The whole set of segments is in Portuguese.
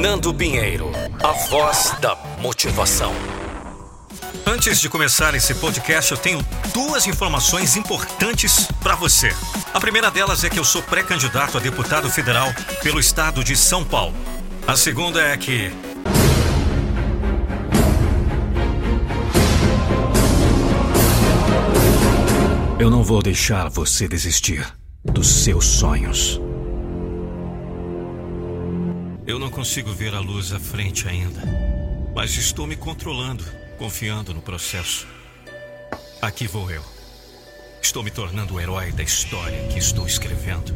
Nando Pinheiro, a voz da motivação. Antes de começar esse podcast, eu tenho duas informações importantes para você. A primeira delas é que eu sou pré-candidato a deputado federal pelo estado de São Paulo. A segunda é que Eu não vou deixar você desistir dos seus sonhos. Eu não consigo ver a luz à frente ainda, mas estou me controlando, confiando no processo. Aqui vou eu. Estou me tornando o herói da história que estou escrevendo,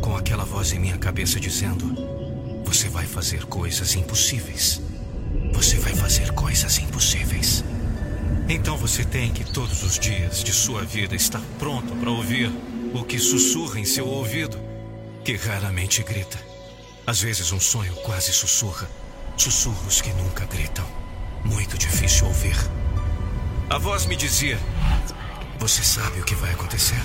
com aquela voz em minha cabeça dizendo: Você vai fazer coisas impossíveis. Você vai fazer coisas impossíveis. Então você tem que todos os dias de sua vida estar pronto para ouvir o que sussurra em seu ouvido, que raramente grita. Às vezes um sonho quase sussurra, sussurros que nunca gritam. Muito difícil ouvir. A voz me dizia: Você sabe o que vai acontecer?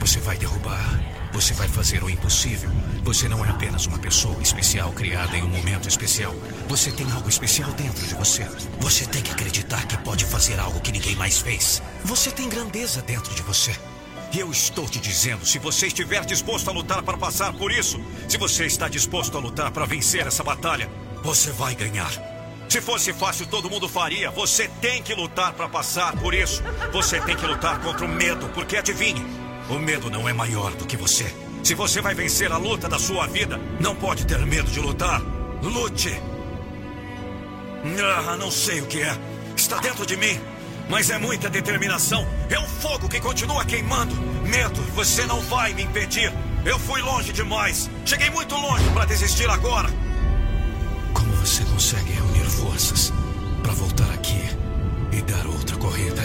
Você vai derrubar. Você vai fazer o impossível. Você não é apenas uma pessoa especial criada em um momento especial. Você tem algo especial dentro de você. Você tem que acreditar que pode fazer algo que ninguém mais fez. Você tem grandeza dentro de você. E eu estou te dizendo, se você estiver disposto a lutar para passar por isso, se você está disposto a lutar para vencer essa batalha, você vai ganhar. Se fosse fácil, todo mundo faria. Você tem que lutar para passar por isso. Você tem que lutar contra o medo, porque adivinhe, o medo não é maior do que você. Se você vai vencer a luta da sua vida, não pode ter medo de lutar. Lute. Ah, não sei o que é. Está dentro de mim. Mas é muita determinação. É um fogo que continua queimando. Medo, você não vai me impedir. Eu fui longe demais. Cheguei muito longe para desistir agora. Como você consegue reunir forças para voltar aqui e dar outra corrida?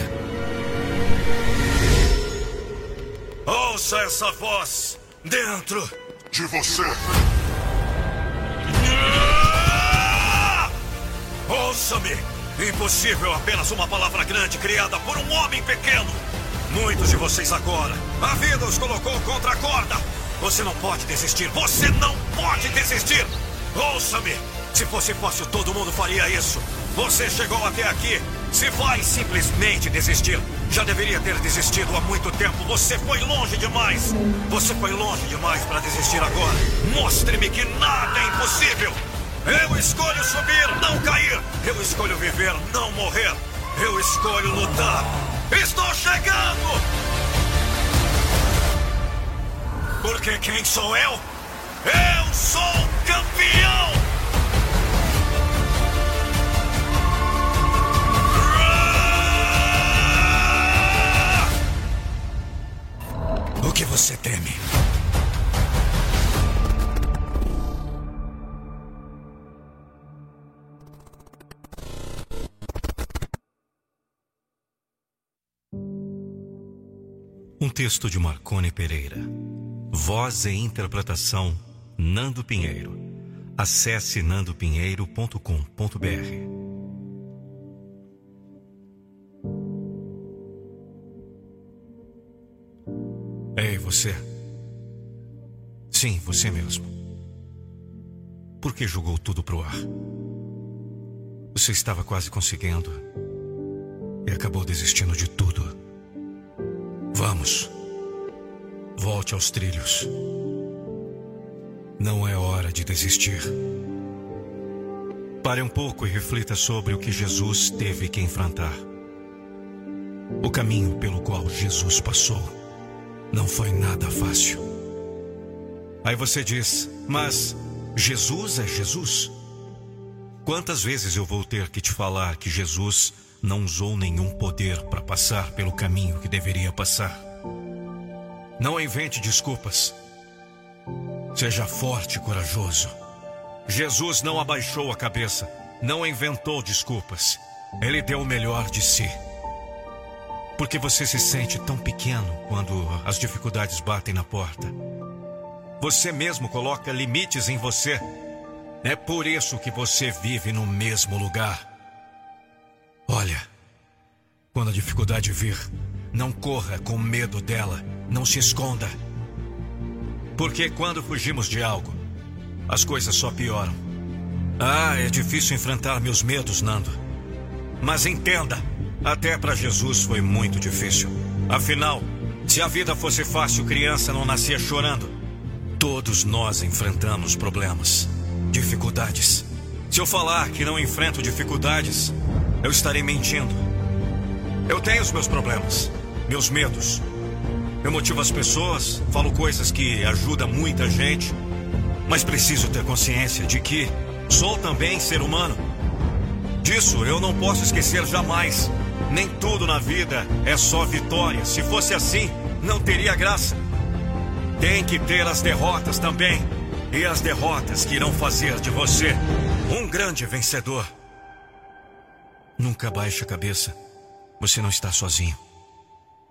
Ouça essa voz dentro de você. Ah! Ouça-me! Impossível, apenas uma palavra grande criada por um homem pequeno. Muitos de vocês agora, a vida os colocou contra a corda. Você não pode desistir, você não pode desistir. Ouça-me, se fosse fácil, todo mundo faria isso. Você chegou até aqui. Se vai simplesmente desistir, já deveria ter desistido há muito tempo. Você foi longe demais. Você foi longe demais para desistir agora. Mostre-me que nada é impossível. Eu escolho subir, não cair. Eu escolho viver, não morrer. Eu escolho lutar. Estou chegando! Porque quem sou eu? Eu sou campeão! O que você teme? Texto de Marcone Pereira. Voz e interpretação Nando Pinheiro. Acesse nandopinheiro.com.br. Ei, você. Sim, você mesmo. Por que jogou tudo pro ar? Você estava quase conseguindo e acabou desistindo de tudo. Vamos. Volte aos trilhos. Não é hora de desistir. Pare um pouco e reflita sobre o que Jesus teve que enfrentar. O caminho pelo qual Jesus passou não foi nada fácil. Aí você diz, mas Jesus é Jesus? Quantas vezes eu vou ter que te falar que Jesus não usou nenhum poder para passar pelo caminho que deveria passar? Não invente desculpas. Seja forte e corajoso. Jesus não abaixou a cabeça, não inventou desculpas. Ele deu o melhor de si. Porque você se sente tão pequeno quando as dificuldades batem na porta. Você mesmo coloca limites em você. É por isso que você vive no mesmo lugar. Olha, quando a dificuldade vir, não corra com medo dela, não se esconda. Porque quando fugimos de algo, as coisas só pioram. Ah, é difícil enfrentar meus medos, Nando. Mas entenda, até para Jesus foi muito difícil. Afinal, se a vida fosse fácil, criança não nascia chorando. Todos nós enfrentamos problemas, dificuldades. Se eu falar que não enfrento dificuldades, eu estarei mentindo. Eu tenho os meus problemas, meus medos. Eu motivo as pessoas, falo coisas que ajudam muita gente, mas preciso ter consciência de que sou também ser humano. Disso eu não posso esquecer jamais. Nem tudo na vida é só vitória. Se fosse assim, não teria graça. Tem que ter as derrotas também. E as derrotas que irão fazer de você um grande vencedor. Nunca baixe a cabeça. Você não está sozinho.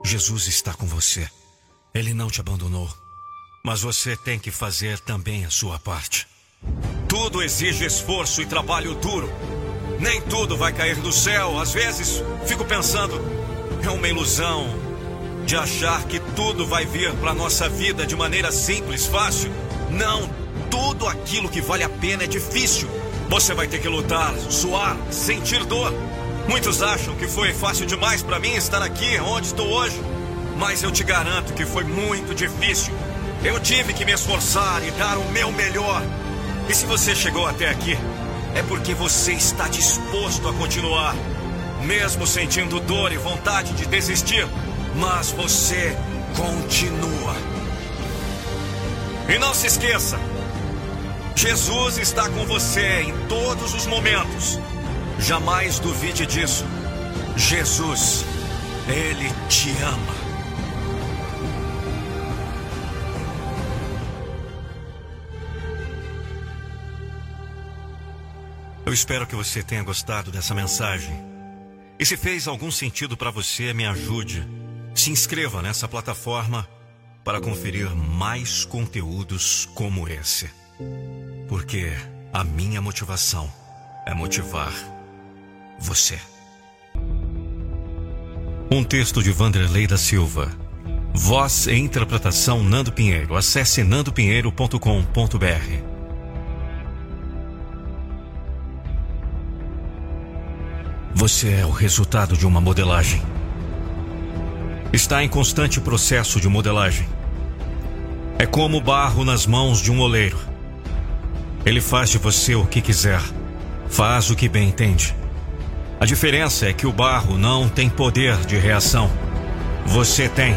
Jesus está com você. Ele não te abandonou. Mas você tem que fazer também a sua parte. Tudo exige esforço e trabalho duro. Nem tudo vai cair do céu. Às vezes, fico pensando, é uma ilusão de achar que tudo vai vir para nossa vida de maneira simples, fácil. Não, tudo aquilo que vale a pena é difícil. Você vai ter que lutar, suar, sentir dor. Muitos acham que foi fácil demais para mim estar aqui onde estou hoje, mas eu te garanto que foi muito difícil. Eu tive que me esforçar e dar o meu melhor. E se você chegou até aqui, é porque você está disposto a continuar, mesmo sentindo dor e vontade de desistir, mas você continua. E não se esqueça, Jesus está com você em todos os momentos. Jamais duvide disso. Jesus, Ele te ama. Eu espero que você tenha gostado dessa mensagem. E se fez algum sentido para você, me ajude. Se inscreva nessa plataforma para conferir mais conteúdos como esse. Porque a minha motivação é motivar você. Um texto de Vanderlei da Silva. Voz e interpretação Nando Pinheiro. Acesse nandopinheiro.com.br. Você é o resultado de uma modelagem. Está em constante processo de modelagem. É como barro nas mãos de um oleiro. Ele faz de você o que quiser, faz o que bem entende. A diferença é que o barro não tem poder de reação. Você tem.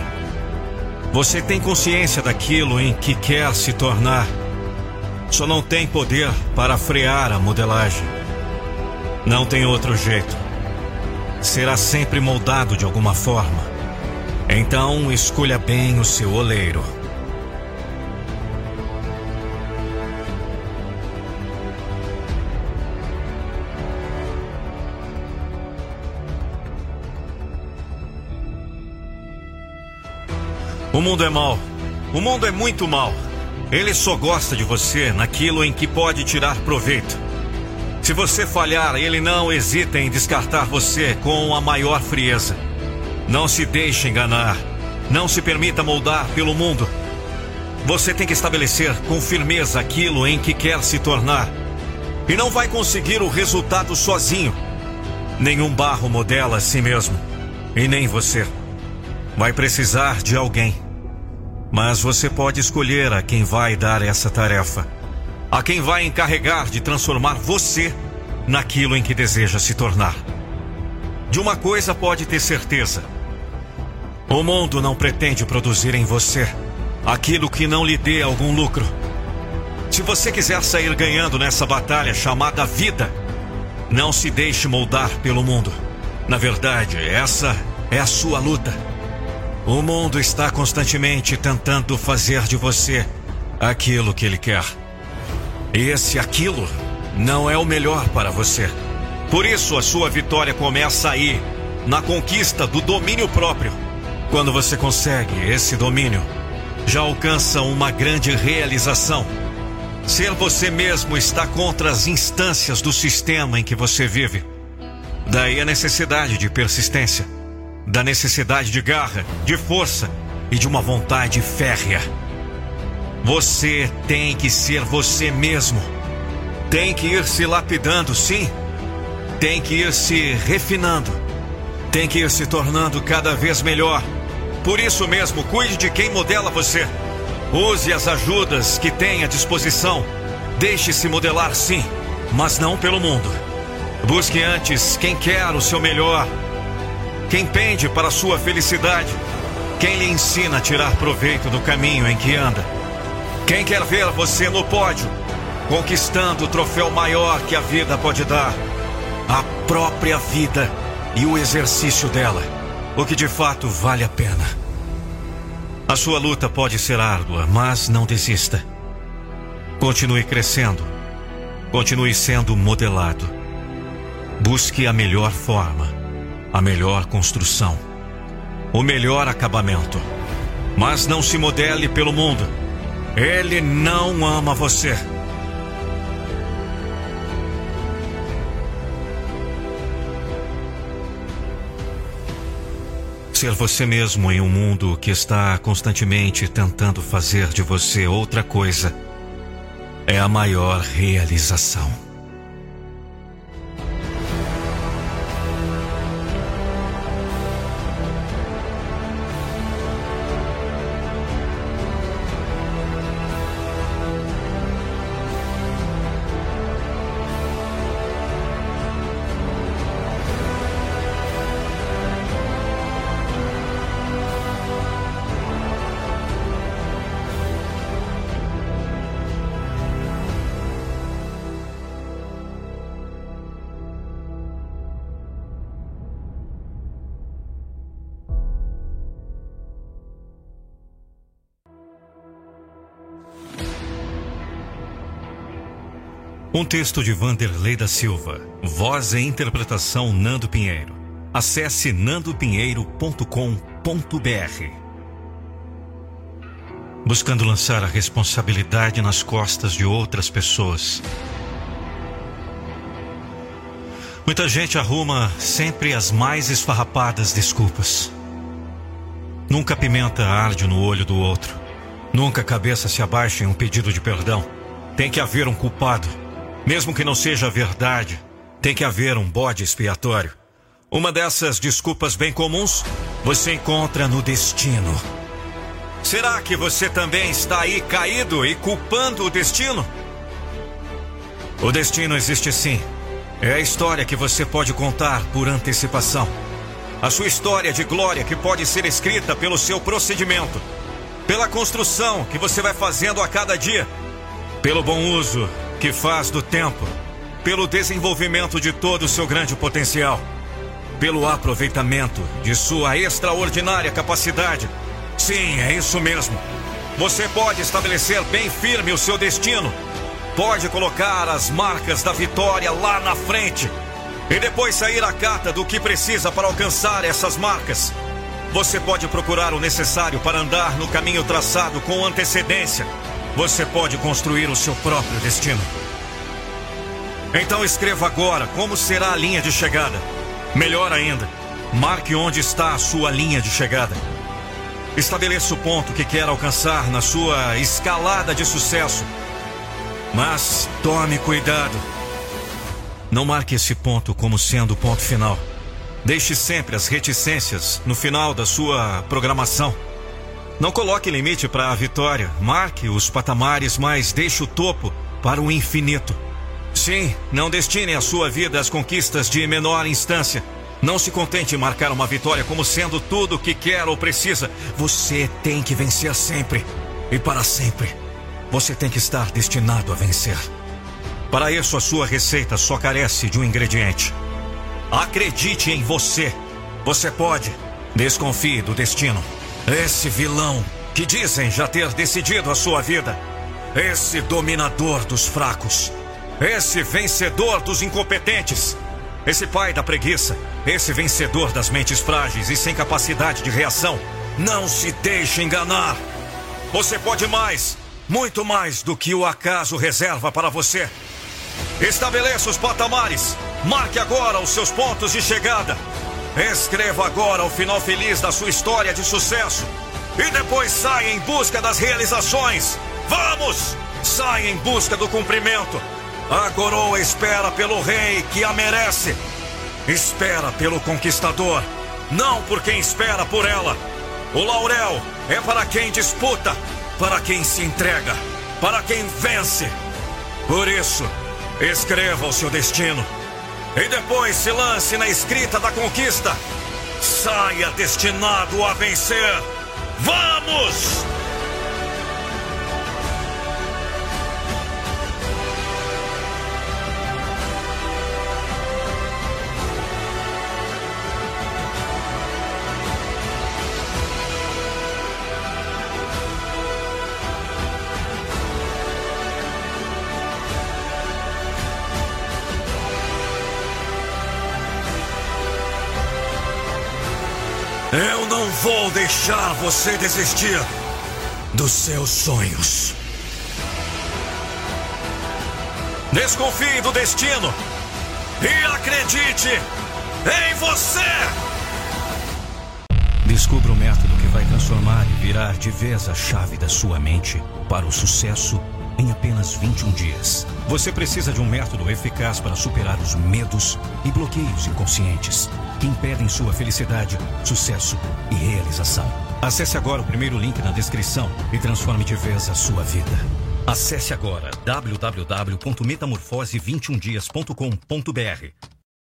Você tem consciência daquilo em que quer se tornar. Só não tem poder para frear a modelagem. Não tem outro jeito será sempre moldado de alguma forma. Então escolha bem o seu oleiro. O mundo é mau. O mundo é muito mau. Ele só gosta de você naquilo em que pode tirar proveito. Se você falhar, ele não hesita em descartar você com a maior frieza. Não se deixe enganar. Não se permita moldar pelo mundo. Você tem que estabelecer com firmeza aquilo em que quer se tornar. E não vai conseguir o resultado sozinho. Nenhum barro modela a si mesmo. E nem você. Vai precisar de alguém. Mas você pode escolher a quem vai dar essa tarefa a quem vai encarregar de transformar você naquilo em que deseja se tornar. De uma coisa pode ter certeza: o mundo não pretende produzir em você aquilo que não lhe dê algum lucro. Se você quiser sair ganhando nessa batalha chamada vida, não se deixe moldar pelo mundo. Na verdade, essa é a sua luta. O mundo está constantemente tentando fazer de você aquilo que ele quer. Esse aquilo não é o melhor para você. Por isso a sua vitória começa aí, na conquista do domínio próprio. Quando você consegue esse domínio, já alcança uma grande realização. Ser você mesmo está contra as instâncias do sistema em que você vive. Daí a necessidade de persistência, da necessidade de garra, de força e de uma vontade férrea. Você tem que ser você mesmo. tem que ir se lapidando, sim. Tem que ir se refinando. Tem que ir se tornando cada vez melhor. Por isso mesmo, cuide de quem modela você. Use as ajudas que tem à disposição. Deixe-se modelar, sim, mas não pelo mundo. Busque antes quem quer o seu melhor, quem pende para sua felicidade, quem lhe ensina a tirar proveito do caminho em que anda. Quem quer ver você no pódio, conquistando o troféu maior que a vida pode dar, a própria vida e o exercício dela, o que de fato vale a pena. A sua luta pode ser árdua, mas não desista. Continue crescendo. Continue sendo modelado. Busque a melhor forma, a melhor construção, o melhor acabamento. Mas não se modele pelo mundo. Ele não ama você. Ser você mesmo em um mundo que está constantemente tentando fazer de você outra coisa é a maior realização. Um texto de Vanderlei da Silva. Voz e interpretação Nando Pinheiro. Acesse nandopinheiro.com.br. Buscando lançar a responsabilidade nas costas de outras pessoas. Muita gente arruma sempre as mais esfarrapadas desculpas. Nunca pimenta arde no olho do outro. Nunca a cabeça se abaixa em um pedido de perdão. Tem que haver um culpado mesmo que não seja verdade, tem que haver um bode expiatório. Uma dessas desculpas bem comuns você encontra no destino. Será que você também está aí caído e culpando o destino? O destino existe sim. É a história que você pode contar por antecipação. A sua história de glória que pode ser escrita pelo seu procedimento, pela construção que você vai fazendo a cada dia, pelo bom uso que faz do tempo, pelo desenvolvimento de todo o seu grande potencial, pelo aproveitamento de sua extraordinária capacidade. Sim, é isso mesmo. Você pode estabelecer bem firme o seu destino, pode colocar as marcas da vitória lá na frente e depois sair à cata do que precisa para alcançar essas marcas. Você pode procurar o necessário para andar no caminho traçado com antecedência você pode construir o seu próprio destino. Então escreva agora como será a linha de chegada. Melhor ainda, marque onde está a sua linha de chegada. Estabeleça o ponto que quer alcançar na sua escalada de sucesso. Mas tome cuidado. Não marque esse ponto como sendo o ponto final. Deixe sempre as reticências no final da sua programação. Não coloque limite para a vitória. Marque os patamares, mas deixe o topo para o infinito. Sim, não destine a sua vida às conquistas de menor instância. Não se contente em marcar uma vitória como sendo tudo o que quer ou precisa. Você tem que vencer sempre. E para sempre. Você tem que estar destinado a vencer. Para isso, a sua receita só carece de um ingrediente. Acredite em você. Você pode. Desconfie do destino. Esse vilão que dizem já ter decidido a sua vida. Esse dominador dos fracos. Esse vencedor dos incompetentes. Esse pai da preguiça. Esse vencedor das mentes frágeis e sem capacidade de reação. Não se deixe enganar. Você pode mais, muito mais do que o acaso reserva para você. Estabeleça os patamares. Marque agora os seus pontos de chegada. Escreva agora o final feliz da sua história de sucesso. E depois saia em busca das realizações. Vamos! Saia em busca do cumprimento. A coroa espera pelo rei que a merece. Espera pelo conquistador, não por quem espera por ela. O laurel é para quem disputa, para quem se entrega, para quem vence. Por isso, escreva o seu destino. E depois se lance na escrita da conquista. Saia destinado a vencer. Vamos! Vou deixar você desistir dos seus sonhos. Desconfie do destino e acredite em você! Descubra o método que vai transformar e virar de vez a chave da sua mente para o sucesso em apenas 21 dias. Você precisa de um método eficaz para superar os medos e bloqueios inconscientes que impedem sua felicidade, sucesso e realização. Acesse agora o primeiro link na descrição e transforme de vez a sua vida. Acesse agora www.metamorfose21dias.com.br